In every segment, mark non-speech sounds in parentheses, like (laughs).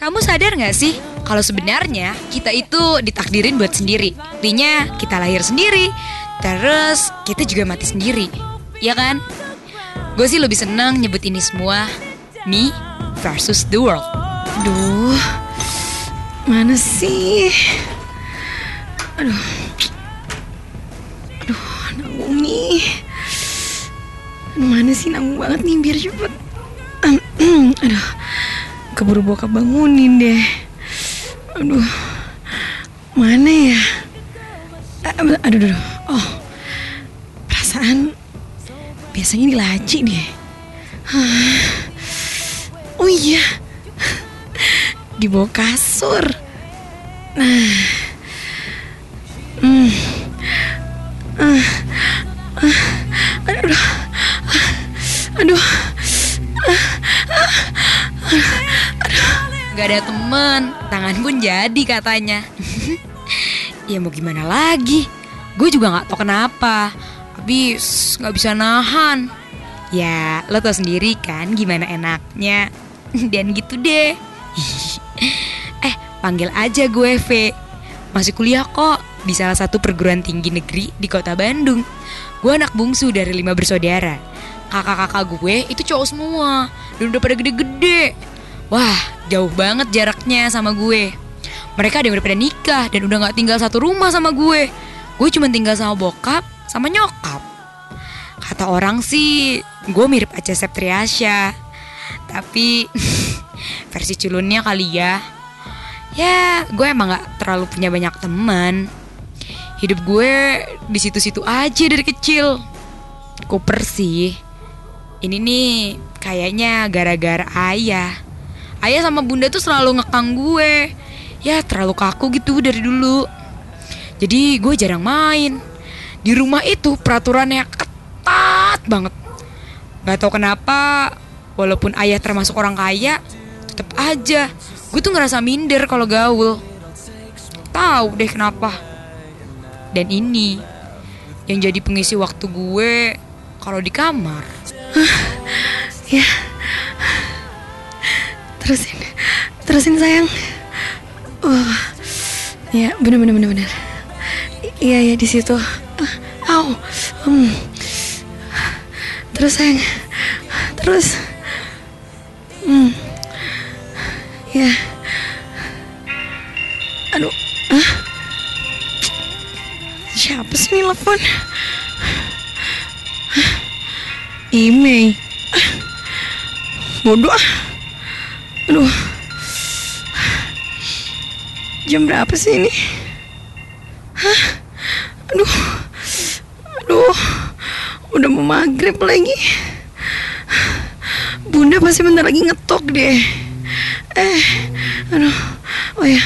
Kamu sadar gak sih kalau sebenarnya kita itu ditakdirin buat sendiri. Artinya kita lahir sendiri, terus kita juga mati sendiri. Ya kan? Gue sih lebih senang nyebut ini semua me versus the world. Aduh, mana sih? Aduh, aduh. Aduh, mana sih nanggung banget nih biar cepet. (clears throat) Aduh, keburu bokap bangunin deh. Aduh, mana ya? Aduh, aduh, aduh. Oh, perasaan biasanya di laci deh. Oh iya, di bawah kasur. Nah, jadi katanya. (laughs) ya mau gimana lagi? Gue juga gak tau kenapa. Habis gak bisa nahan. Ya lo tau sendiri kan gimana enaknya. (laughs) Dan gitu deh. (laughs) eh panggil aja gue V. Masih kuliah kok di salah satu perguruan tinggi negeri di kota Bandung. Gue anak bungsu dari lima bersaudara. Kakak-kakak gue itu cowok semua dan udah pada gede-gede. Wah, jauh banget jaraknya sama gue. Mereka ada yang udah pada nikah dan udah gak tinggal satu rumah sama gue. Gue cuma tinggal sama bokap sama nyokap. Kata orang sih, gue mirip aja Septriasya. Tapi (laughs) versi culunnya kali ya. Ya, gue emang gak terlalu punya banyak teman. Hidup gue di situ-situ aja dari kecil. Kuper sih. Ini nih kayaknya gara-gara ayah. Ayah sama bunda tuh selalu ngekang gue. Ya terlalu kaku gitu dari dulu. Jadi gue jarang main. Di rumah itu peraturannya ketat banget. Gak tau kenapa, walaupun ayah termasuk orang kaya, tetap aja gue tuh ngerasa minder kalau gaul. Tahu deh kenapa. Dan ini yang jadi pengisi waktu gue kalau di kamar. ya. Terusin, terusin sayang. Wah, ya bener bener bener bener. Iya ya di situ. Ah, Au, hmm. Terus sayang, terus. Hmm. Ya. Aduh, ah. Siapa sih nih telepon? Ime. Bodoh. ah. Aduh. Jam berapa sih ini? Hah? Aduh. Aduh. Udah mau maghrib lagi. Bunda pasti bentar lagi ngetok deh. Eh, aduh. Oh ya.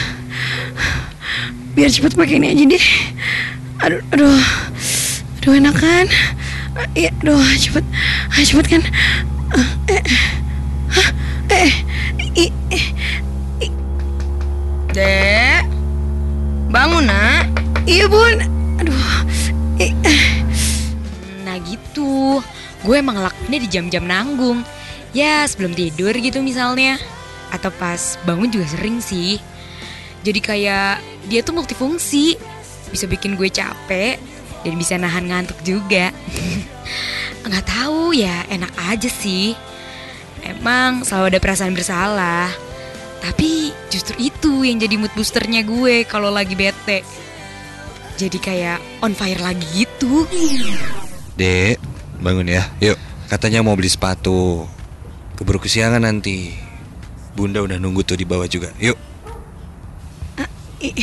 Biar cepet pakai ini aja deh. Aduh, aduh. Aduh enak kan? Iya, aduh cepet. Ah, cepet kan? Ah, Eh, hah? Eh, i, eh, Dek, bangun nak. iya bun. Aduh. Nah gitu, gue emang ngelakuinnya di jam-jam nanggung. Ya sebelum tidur gitu misalnya. Atau pas bangun juga sering sih. Jadi kayak dia tuh multifungsi. Bisa bikin gue capek dan bisa nahan ngantuk juga. (laughs) Nggak tahu ya, enak aja sih. Emang selalu ada perasaan bersalah. Tapi justru itu yang jadi mood boosternya gue kalau lagi bete. Jadi kayak on fire lagi gitu. Dek, bangun ya. Yuk, katanya mau beli sepatu. Keburu kesiangan nanti. Bunda udah nunggu tuh di bawah juga. Yuk. I-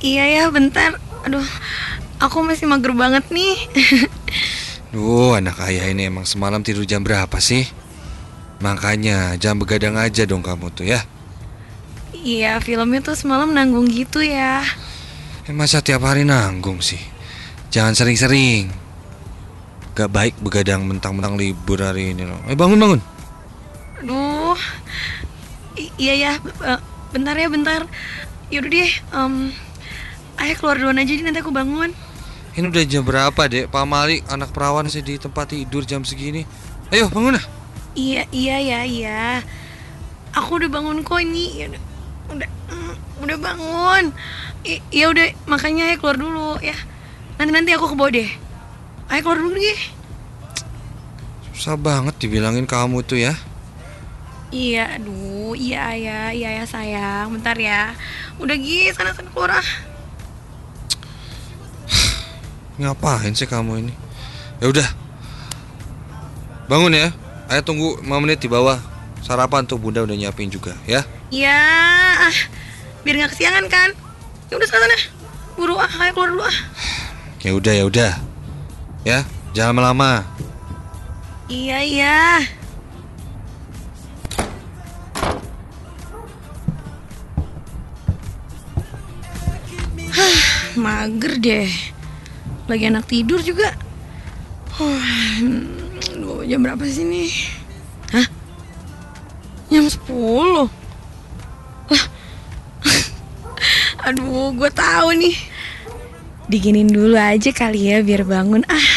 iya ya, bentar. Aduh, aku masih mager banget nih. (laughs) Duh, anak ayah ini emang semalam tidur jam berapa sih? Makanya jangan begadang aja dong kamu tuh ya. Iya, filmnya tuh semalam nanggung gitu ya. Masa tiap hari nanggung sih? Jangan sering-sering. Gak baik begadang mentang-mentang libur hari ini loh. Eh bangun bangun. Aduh, I- iya ya, bentar ya, bentar. Yaudah deh, em, ayah keluar duluan aja deh, nanti aku bangun. Ini udah jam berapa dek? Pak Malik anak perawan sih di tempat tidur jam segini. Ayo bangun lah. Iya, iya ya, iya. aku udah bangun kok ini. Ya udah, udah, mm, udah bangun. I- ya udah, makanya ya keluar dulu ya. Nanti nanti aku ke bawah deh. Ayo keluar dulu deh. Susah banget dibilangin kamu tuh ya. Iya, aduh, iya ya, iya ya sayang. Bentar ya. Udah Gi, sana sana keluar ah. Ngapain sih kamu ini? Ya udah. Bangun ya. Ayo tunggu 5 menit di bawah. Sarapan tuh Bunda udah nyiapin juga ya. Iya, ah, biar nggak kesiangan kan. Ya udah sana sana. Buru ah, ayo keluar dulu ah. Ya udah ya udah. Ya, jangan lama. Iya iya. Hah, mager deh. Lagi anak tidur juga. Wah, aduh, jam berapa sih nih? Hah? Jam 10. Aduh, gue tahu nih. Diginin dulu aja kali ya biar bangun. Ah,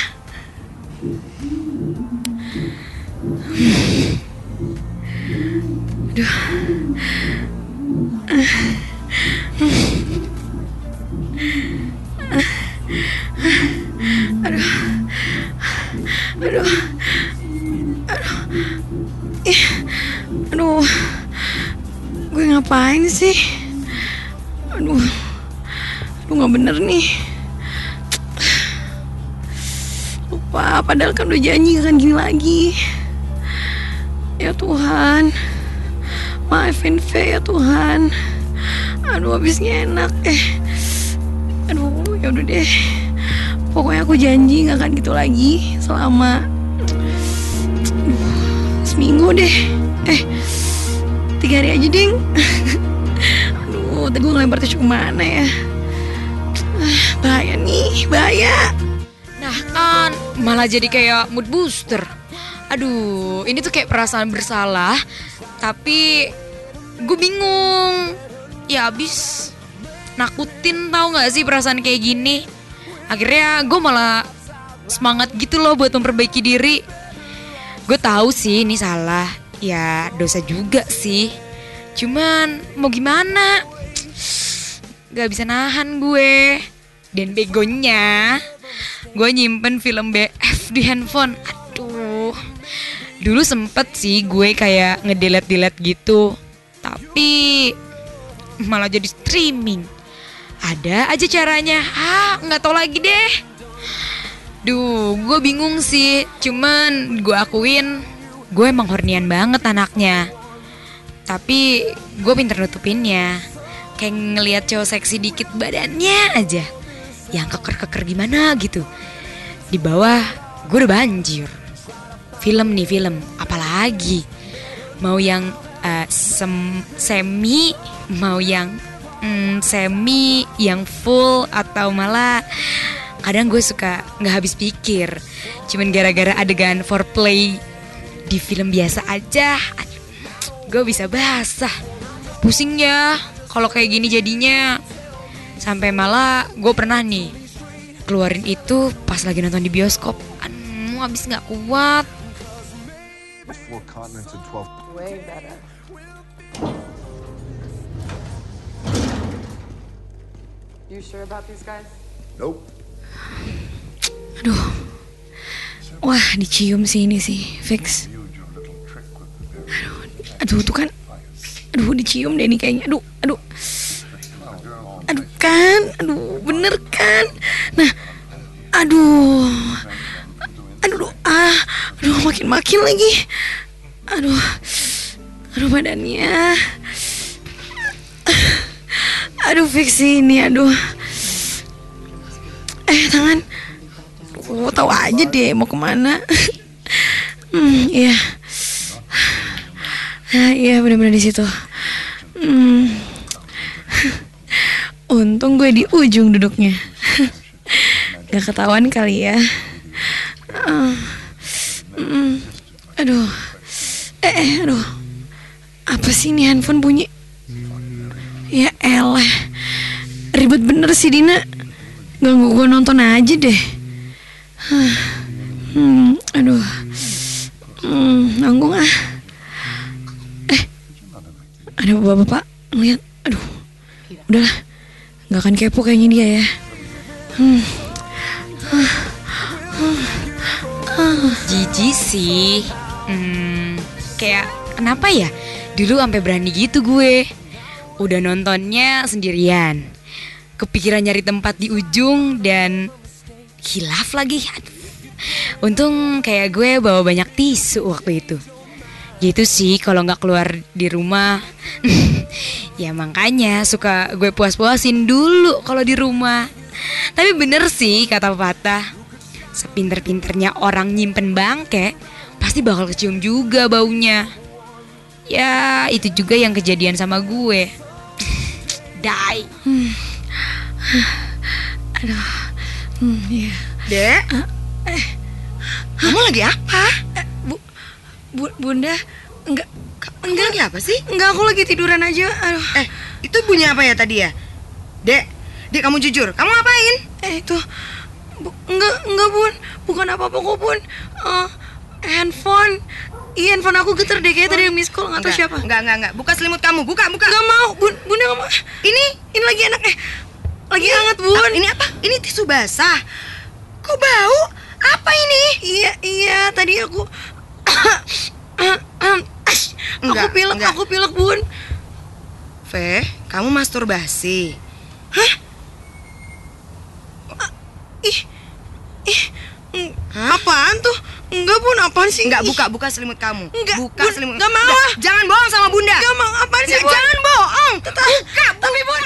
padahal kan udah janji akan gini lagi. Ya Tuhan maafin V ya Tuhan. Aduh habisnya enak. Eh aduh ya udah deh. Pokoknya aku janji nggak akan gitu lagi selama seminggu deh. Eh tiga hari aja ding. (laughs) Aduh tadi gue ngelempar tisu ke mana ya? Ah, bahaya nih bahaya Nah kan malah jadi kayak mood booster. Aduh, ini tuh kayak perasaan bersalah, tapi gue bingung. Ya abis nakutin tau gak sih perasaan kayak gini. Akhirnya gue malah semangat gitu loh buat memperbaiki diri. Gue tahu sih ini salah, ya dosa juga sih. Cuman mau gimana? Gak bisa nahan gue. Dan begonya, gue nyimpen film BF di handphone. Aduh, dulu sempet sih gue kayak ngedelete-delete gitu. Tapi malah jadi streaming. Ada aja caranya. Ah, nggak tahu lagi deh. Duh, gue bingung sih. Cuman gue akuin, gue emang hornian banget anaknya. Tapi gue pinter nutupinnya. Kayak ngelihat cowok seksi dikit badannya aja. Yang keker-keker gimana gitu. Di bawah gue udah banjir. Film nih film, apalagi. Mau yang eh, sem- semi, mau yang mm, semi, yang full atau malah kadang gue suka nggak habis pikir. Cuman gara-gara adegan foreplay di film biasa aja, gue bisa basah. Pusing ya kalau kayak gini jadinya. Sampai malah gue pernah nih keluarin itu pas lagi nonton di bioskop. Aduh, habis nggak kuat. Four continents and 12 Way better. You sure about these guys? Nope. aduh wah dicium sih ini sih fix aduh tuh kan aduh dicium deh ini kayaknya aduh aduh aduh kan? Aduh bener kan? Nah aduh. Aduh ah aduh makin makin lagi. Aduh. Aduh badannya. Aduh fix ini aduh. Eh tangan. Oh, tahu aja deh mau ke mana. hmm, iya. Ah, iya benar-benar di situ. Hmm. Untung gue di ujung duduknya. (laughs) Gak ketahuan kali ya. Ah. Hmm. Aduh. Eh, eh, aduh. Apa sih ini handphone bunyi? Ya elah. Ribet bener sih Dina. Ganggu gue nonton aja deh. Hmm, aduh. Hmm, nanggung ah. Eh, ada bapak-bapak ngeliat. Aduh, udahlah. Nggak akan kepo kayaknya dia ya. Hmm. Jijik sih. Hmm, kayak kenapa ya? Dulu sampai berani gitu gue. Udah nontonnya sendirian. Kepikiran nyari tempat di ujung dan hilaf lagi. Untung kayak gue bawa banyak tisu waktu itu. Gitu sih kalau nggak keluar di rumah. (laughs) ya makanya suka gue puas-puasin dulu kalau di rumah. Tapi bener sih kata pepatah. Sepinter-pinternya orang nyimpen bangke, pasti bakal kecium juga baunya. Ya, itu juga yang kejadian sama gue. (laughs) Die. (sighs) Hmm, iya. Dek, kamu lagi apa? Bu, bu, bunda, enggak, Enggak lagi apa sih? enggak aku lagi tiduran aja. Aduh, Eh, itu bunyi apa ya tadi ya? Dek, Dek kamu jujur, kamu ngapain? eh itu, bu, enggak, enggak bun, bukan apa-apa kok bun. Eh, handphone, iya handphone aku geter deh kayak tadi ada miss call nggak tahu Enggak, siapa. Enggak, enggak, enggak. Buka selimut kamu, buka, buka. Enggak mau, bun, bunda nggak mau. Ini, Ini lagi enak eh, lagi hangat bun. ini apa? Ini tisu basah. Kok bau? Apa ini? Iya, iya, tadi aku aku Enggak, pilek, enggak. aku pilek bun. Fe, kamu masturbasi. Ih, ih, Hah? apaan tuh? Enggak bun, apaan sih? Enggak, Ih, buka, buka selimut kamu. Enggak, buka Bun, selimut. enggak mau ah. Jangan bohong sama Bunda. Enggak mau, apaan sih bun? jangan bohong. Buka, Tapi bun,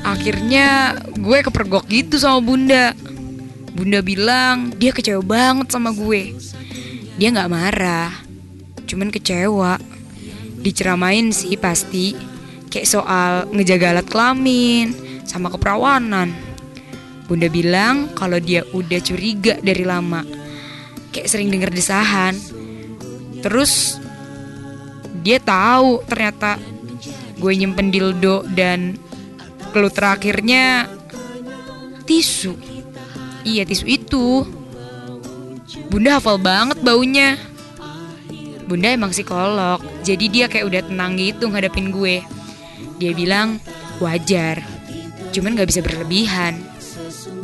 Akhirnya gue kepergok gitu sama bunda. Bunda bilang dia kecewa banget sama gue. Dia nggak marah, cuman kecewa. Diceramain sih pasti, kayak soal ngejaga alat kelamin sama keperawanan. Bunda bilang kalau dia udah curiga dari lama, kayak sering denger desahan. Terus dia tahu ternyata gue nyimpen dildo dan clue terakhirnya tisu. Iya tisu itu. Bunda hafal banget baunya. Bunda emang psikolog, jadi dia kayak udah tenang gitu ngadepin gue. Dia bilang wajar, cuman gak bisa berlebihan.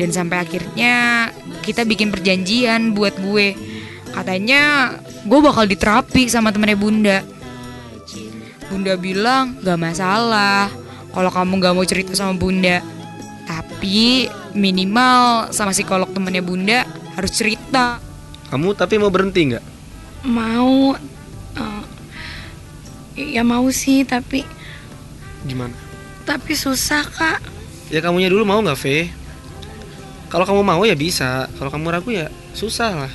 Dan sampai akhirnya kita bikin perjanjian buat gue. Katanya gue bakal diterapi sama temennya Bunda. Bunda bilang gak masalah kalau kamu gak mau cerita sama Bunda. Tapi minimal sama psikolog temennya Bunda harus cerita. Kamu tapi mau berhenti nggak? mau eh, ya mau sih tapi Gimana? tapi susah kak Ya kamunya dulu mau nggak, Ve? Kalau kamu mau ya bisa. Kalau kamu ragu ya susah lah.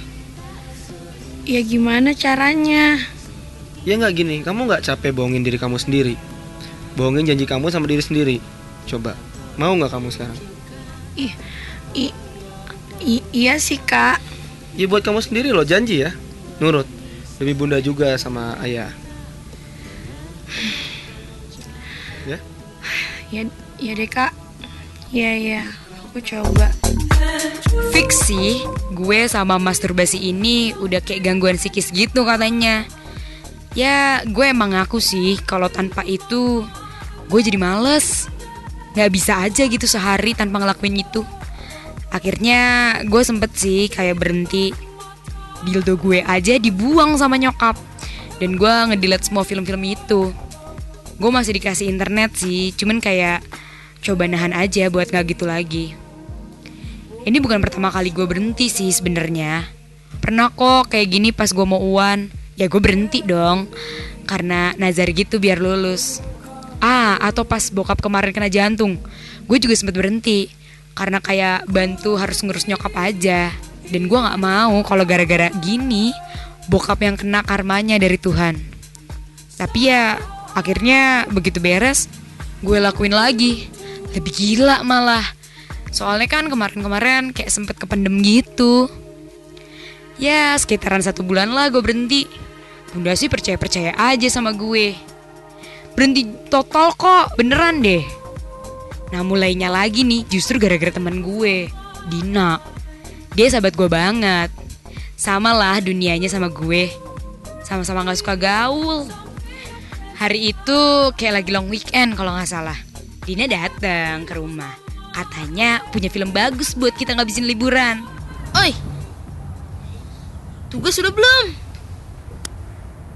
ya gimana caranya Ya nggak gini, kamu nggak capek bohongin diri kamu sendiri. Bohongin janji kamu sama diri sendiri. Coba, mau nggak kamu sekarang? ih i, i- iya sih kak Ya buat kamu sendiri loh, janji ya. Nurut. Lebih bunda juga sama ayah. Ya, ya ya deh kak ya ya aku coba Fix sih, gue sama masturbasi ini udah kayak gangguan psikis gitu katanya. Ya, gue emang ngaku sih kalau tanpa itu gue jadi males. Gak bisa aja gitu sehari tanpa ngelakuin itu. Akhirnya gue sempet sih kayak berhenti. Dildo gue aja dibuang sama nyokap. Dan gue ngedelete semua film-film itu. Gue masih dikasih internet sih, cuman kayak coba nahan aja buat gak gitu lagi. Ini bukan pertama kali gue berhenti sih sebenarnya. Pernah kok kayak gini pas gue mau uan. Ya gue berhenti dong. Karena nazar gitu biar lulus. Ah, atau pas bokap kemarin kena jantung. Gue juga sempet berhenti. Karena kayak bantu harus ngurus nyokap aja. Dan gue gak mau kalau gara-gara gini bokap yang kena karmanya dari Tuhan. Tapi ya akhirnya begitu beres gue lakuin lagi. Lebih gila malah. Soalnya kan kemarin-kemarin kayak sempet kependem gitu. Ya sekitaran satu bulan lah gue berhenti. Bunda sih percaya-percaya aja sama gue. Berhenti total kok, beneran deh. Nah mulainya lagi nih justru gara-gara teman gue, Dina. Dia sahabat gue banget. Sama lah dunianya sama gue. Sama-sama gak suka gaul. Hari itu kayak lagi long weekend kalau nggak salah. Dina datang ke rumah. Katanya punya film bagus buat kita ngabisin liburan. Oi, tugas sudah belum?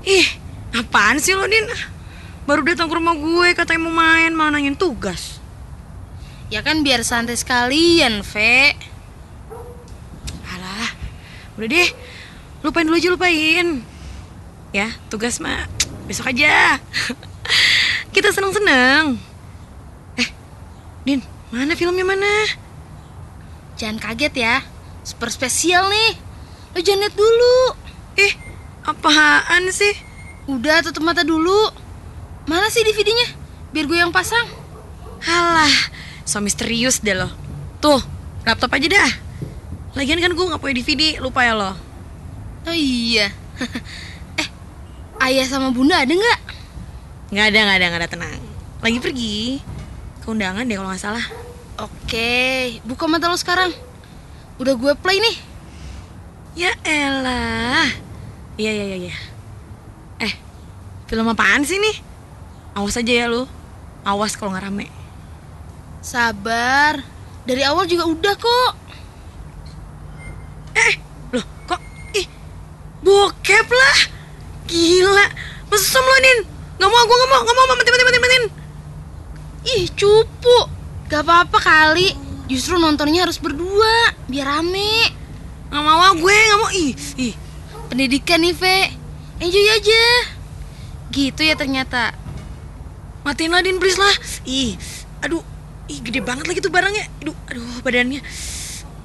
Ih, apaan sih lo, Din? Baru datang ke rumah gue katanya mau main, malah nanyain tugas. Ya kan biar santai sekalian, Ve. Alah, udah deh. Lupain dulu aja, lupain. Ya, tugas mah besok aja. (laughs) Kita seneng-seneng. Eh, Din, mana filmnya mana? Jangan kaget ya, super spesial nih. Lo jangan lihat dulu. Eh, apaan sih? Udah tutup mata dulu. Mana sih DVD-nya? Biar gue yang pasang. Halah, so misterius deh lo. Tuh, laptop aja dah. Lagian kan gue gak punya DVD, lupa ya lo. Oh iya. (laughs) eh, ayah sama bunda ada nggak? Nggak ada, nggak ada, nggak ada tenang. Lagi pergi. Keundangan deh kalau nggak salah. Oke, buka mata lo sekarang. Udah gue play nih. Ya elah. Iya, iya, iya, iya. Eh, film apaan sih nih? Awas aja ya lu. Awas kalau nggak rame. Sabar. Dari awal juga udah kok. Eh, loh kok ih bokep lah. Gila. Mesum lo, Nin. Nggak mau, gue nggak mau, nggak mau, mati, mati, mati, mati. Ih, cupu. Gak apa-apa kali. Justru nontonnya harus berdua, biar rame. Nggak mau, ah, gue nggak mau. Ih, ih. Pendidikan nih, Ve. Enjoy aja. Gitu ya ternyata. Matiin lah, Din, please lah. Ih, aduh. Ih, gede banget lagi tuh barangnya. Aduh, aduh, badannya.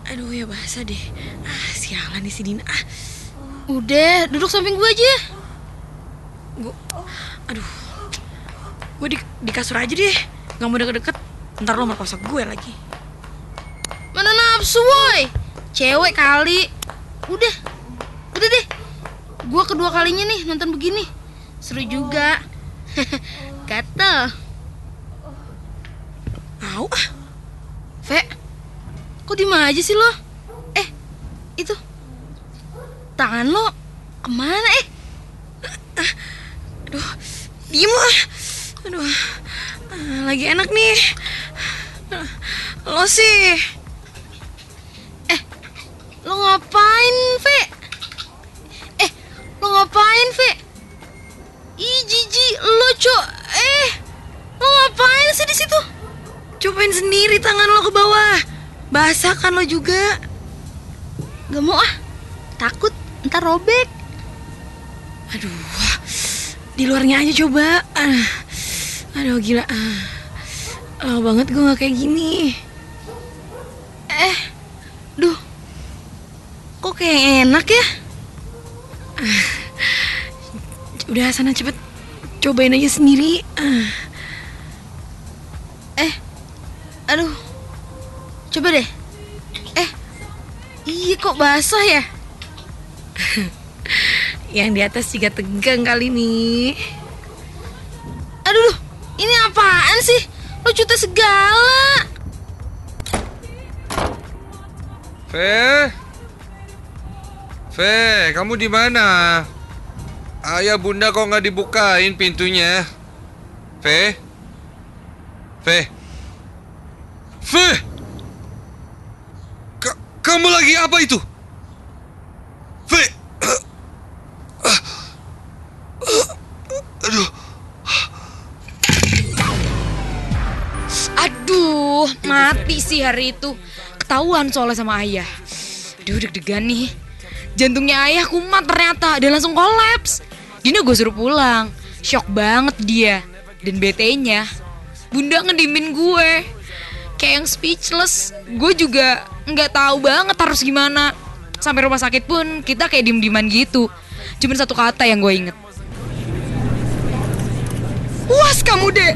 Aduh, ya basah deh. Ah, sialan nih si Dina. Ah, Udah, duduk samping gue aja. gue, aduh. Gue di, di kasur aja deh. Nggak mau deket-deket. Ntar lo merkosa gue lagi. Mana nafsu, woi? Cewek kali. Udah. Udah deh. Gua kedua kalinya nih nonton begini. Seru juga. (laughs) Gatel. Au, ah. Ve, kok diem aja sih lo? Eh, itu. Tangan lo ke mana eh? Aduh, diem lah. Aduh, ah, lagi enak nih. Lo sih, Eh, lo ngapain, Ve? Eh, lo ngapain, Ve? Ih, Jiji, lo cok. Eh, lo ngapain sih di situ? Cobain sendiri tangan lo ke bawah. Basah kan lo juga. Gak mau ah, takut ntar robek. Aduh, di luarnya aja coba. Ah, Aduh, gila. Ah, Lama banget gue gak kayak gini. Eh, duh, kok kayak enak ya? Udah sana cepet. Cobain aja sendiri. Ah, Eh, aduh, coba deh. Eh, iya kok basah ya? (laughs) Yang di atas juga tegang kali nih. Aduh, duh, ini apaan sih? Lo cuti segala. Fe, Fe, kamu di mana? Ayah bunda kok nggak dibukain pintunya? Fe, Fe, Fe, Ka- kamu lagi apa itu? Fe, aduh, Aduh, mati sih hari itu. Ketahuan soalnya sama ayah. Aduh, deg-degan nih. Jantungnya ayah kumat ternyata dan langsung kolaps. Dina gue suruh pulang. Shock banget dia. Dan BT-nya, bunda ngedimin gue. Kayak yang speechless. Gue juga nggak tahu banget harus gimana. Sampai rumah sakit pun kita kayak diem-dieman gitu. Cuman satu kata yang gue inget. Puas kamu deh.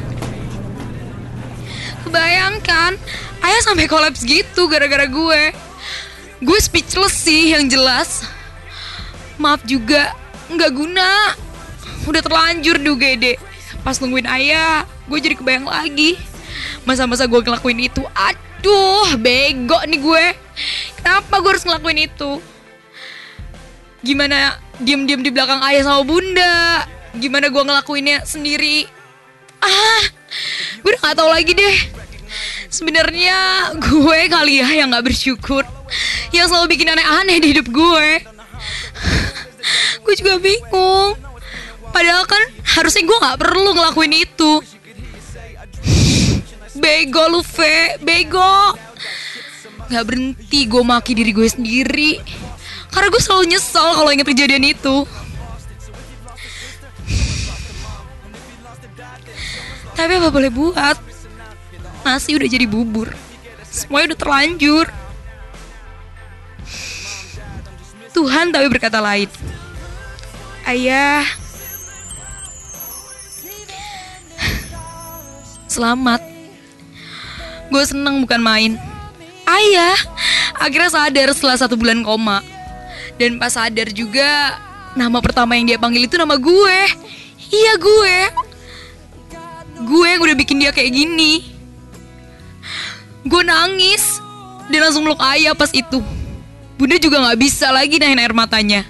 Kebayangkan, ayah sampai kolaps gitu gara-gara gue. Gue speechless sih yang jelas. Maaf juga, nggak guna. Udah terlanjur di UGD. Pas nungguin ayah, gue jadi kebayang lagi. Masa-masa gue ngelakuin itu, aduh bego nih gue. Kenapa gue harus ngelakuin itu? Gimana diem-diem di belakang ayah sama bunda? gimana gue ngelakuinnya sendiri. Ah, gue udah gak tahu lagi deh. Sebenarnya gue kali ya yang gak bersyukur, yang selalu bikin aneh-aneh di hidup gue. gue juga bingung. Padahal kan harusnya gue gak perlu ngelakuin itu. Bego lu, Fe. Bego. Gak berhenti gue maki diri gue sendiri. Karena gue selalu nyesel kalau inget kejadian itu. Tapi apa boleh buat? Nasi udah jadi bubur. Semuanya udah terlanjur. Tuhan tapi berkata lain. Ayah, selamat. Gue seneng bukan main. Ayah, akhirnya sadar setelah satu bulan koma. Dan pas sadar juga, nama pertama yang dia panggil itu nama gue. Iya gue. Gue yang udah bikin dia kayak gini. Gue nangis dan langsung meluk ayah pas itu. Bunda juga nggak bisa lagi nahin air matanya.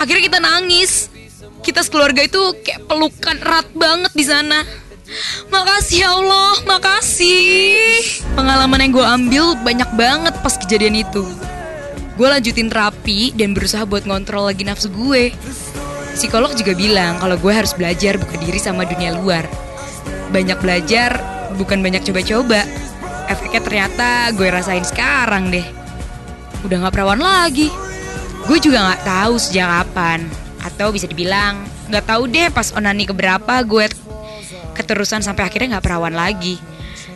Akhirnya kita nangis. Kita sekeluarga itu kayak pelukan erat banget di sana. Makasih ya Allah, makasih. Pengalaman yang gue ambil banyak banget pas kejadian itu. Gue lanjutin terapi dan berusaha buat ngontrol lagi nafsu gue. Psikolog juga bilang kalau gue harus belajar buka diri sama dunia luar. Banyak belajar, bukan banyak coba-coba. Efeknya ternyata gue rasain sekarang deh. Udah gak perawan lagi. Gue juga gak tahu sejak kapan. Atau bisa dibilang gak tahu deh pas onani keberapa gue keterusan sampai akhirnya nggak perawan lagi.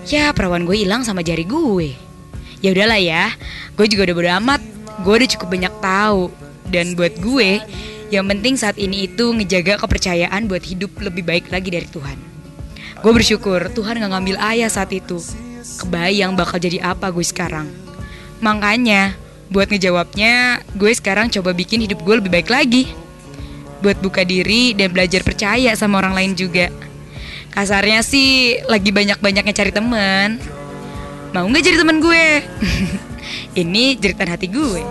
Ya perawan gue hilang sama jari gue. Ya udahlah ya, gue juga udah bodo amat. Gue udah cukup banyak tahu. Dan buat gue, yang penting saat ini itu ngejaga kepercayaan buat hidup lebih baik lagi dari Tuhan. Gue bersyukur Tuhan gak ngambil ayah saat itu. Kebayang bakal jadi apa gue sekarang. Makanya, buat ngejawabnya, gue sekarang coba bikin hidup gue lebih baik lagi. Buat buka diri dan belajar percaya sama orang lain juga. Kasarnya sih lagi banyak-banyaknya cari teman. Mau nggak jadi teman gue? (laughs) Ini jeritan hati gue.